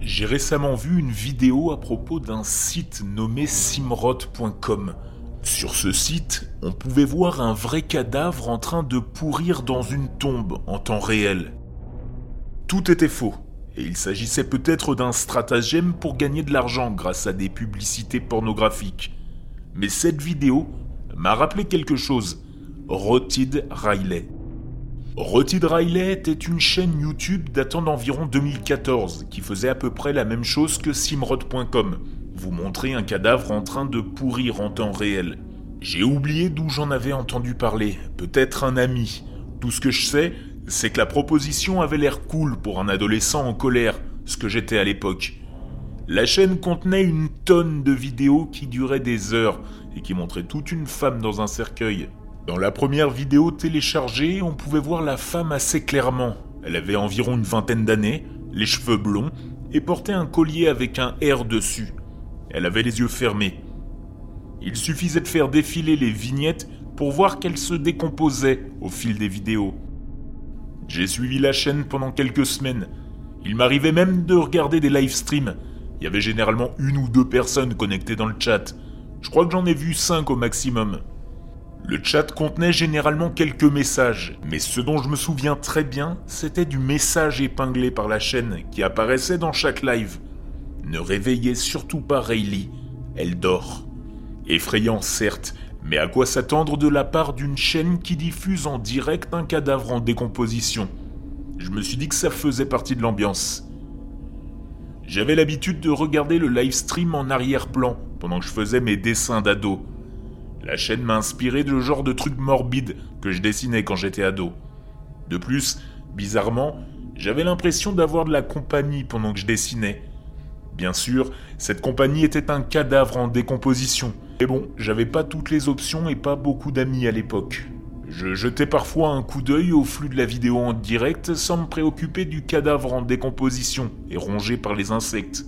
J'ai récemment vu une vidéo à propos d'un site nommé simrod.com. Sur ce site, on pouvait voir un vrai cadavre en train de pourrir dans une tombe en temps réel. Tout était faux, et il s'agissait peut-être d'un stratagème pour gagner de l'argent grâce à des publicités pornographiques. Mais cette vidéo m'a rappelé quelque chose. Rotted Riley. Rotted Riley était une chaîne YouTube datant d'environ 2014 qui faisait à peu près la même chose que simrod.com, vous montrer un cadavre en train de pourrir en temps réel. J'ai oublié d'où j'en avais entendu parler, peut-être un ami. Tout ce que je sais, c'est que la proposition avait l'air cool pour un adolescent en colère, ce que j'étais à l'époque. La chaîne contenait une tonne de vidéos qui duraient des heures et qui montraient toute une femme dans un cercueil. Dans la première vidéo téléchargée, on pouvait voir la femme assez clairement. Elle avait environ une vingtaine d'années, les cheveux blonds, et portait un collier avec un R dessus. Elle avait les yeux fermés. Il suffisait de faire défiler les vignettes pour voir qu'elle se décomposait au fil des vidéos. J'ai suivi la chaîne pendant quelques semaines. Il m'arrivait même de regarder des live streams. Il y avait généralement une ou deux personnes connectées dans le chat. Je crois que j'en ai vu cinq au maximum. Le chat contenait généralement quelques messages, mais ce dont je me souviens très bien, c'était du message épinglé par la chaîne qui apparaissait dans chaque live. Ne réveillez surtout pas Rayleigh, elle dort. Effrayant certes, mais à quoi s'attendre de la part d'une chaîne qui diffuse en direct un cadavre en décomposition? Je me suis dit que ça faisait partie de l'ambiance. J'avais l'habitude de regarder le live stream en arrière-plan pendant que je faisais mes dessins d'ado. La chaîne m'a inspiré de genre de trucs morbides que je dessinais quand j'étais ado. De plus, bizarrement, j'avais l'impression d'avoir de la compagnie pendant que je dessinais. Bien sûr, cette compagnie était un cadavre en décomposition. Mais bon, j'avais pas toutes les options et pas beaucoup d'amis à l'époque. Je jetais parfois un coup d'œil au flux de la vidéo en direct sans me préoccuper du cadavre en décomposition et rongé par les insectes.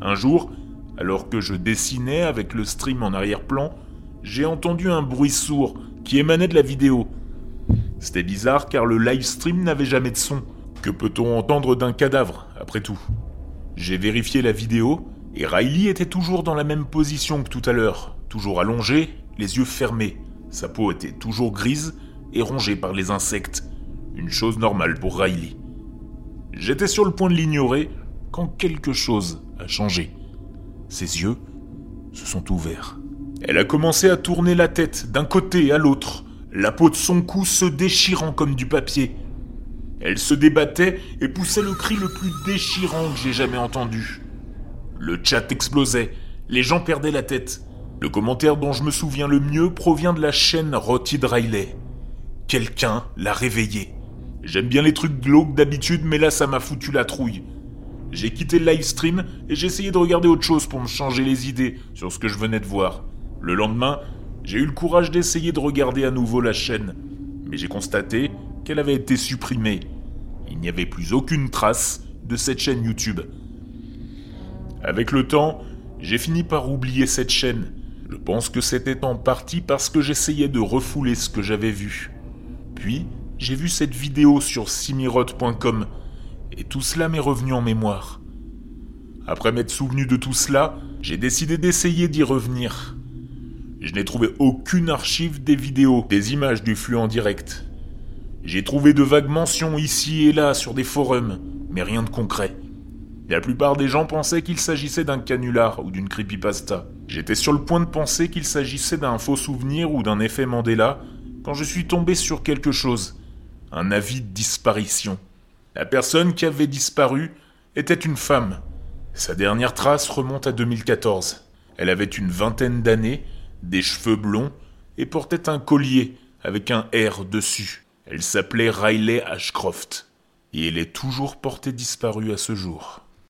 Un jour, alors que je dessinais avec le stream en arrière-plan, j'ai entendu un bruit sourd qui émanait de la vidéo. C'était bizarre car le live stream n'avait jamais de son. Que peut-on entendre d'un cadavre, après tout? J'ai vérifié la vidéo, et Riley était toujours dans la même position que tout à l'heure, toujours allongé, les yeux fermés. Sa peau était toujours grise et rongée par les insectes. Une chose normale pour Riley. J'étais sur le point de l'ignorer quand quelque chose a changé. Ses yeux se sont ouverts. Elle a commencé à tourner la tête d'un côté à l'autre, la peau de son cou se déchirant comme du papier. Elle se débattait et poussait le cri le plus déchirant que j'ai jamais entendu. Le chat explosait, les gens perdaient la tête. Le commentaire dont je me souviens le mieux provient de la chaîne Rotted Riley. Quelqu'un l'a réveillé. J'aime bien les trucs glauques d'habitude, mais là ça m'a foutu la trouille. J'ai quitté le live stream et j'ai essayé de regarder autre chose pour me changer les idées sur ce que je venais de voir. Le lendemain, j'ai eu le courage d'essayer de regarder à nouveau la chaîne, mais j'ai constaté qu'elle avait été supprimée. Il n'y avait plus aucune trace de cette chaîne YouTube. Avec le temps, j'ai fini par oublier cette chaîne. Je pense que c'était en partie parce que j'essayais de refouler ce que j'avais vu. Puis, j'ai vu cette vidéo sur simirot.com et tout cela m'est revenu en mémoire. Après m'être souvenu de tout cela, j'ai décidé d'essayer d'y revenir. Je n'ai trouvé aucune archive des vidéos, des images du flux en direct. J'ai trouvé de vagues mentions ici et là sur des forums, mais rien de concret. La plupart des gens pensaient qu'il s'agissait d'un canular ou d'une creepypasta. J'étais sur le point de penser qu'il s'agissait d'un faux souvenir ou d'un effet Mandela quand je suis tombé sur quelque chose. Un avis de disparition. La personne qui avait disparu était une femme. Sa dernière trace remonte à 2014. Elle avait une vingtaine d'années des cheveux blonds et portait un collier avec un R dessus. Elle s'appelait Riley Ashcroft et elle est toujours portée disparue à ce jour.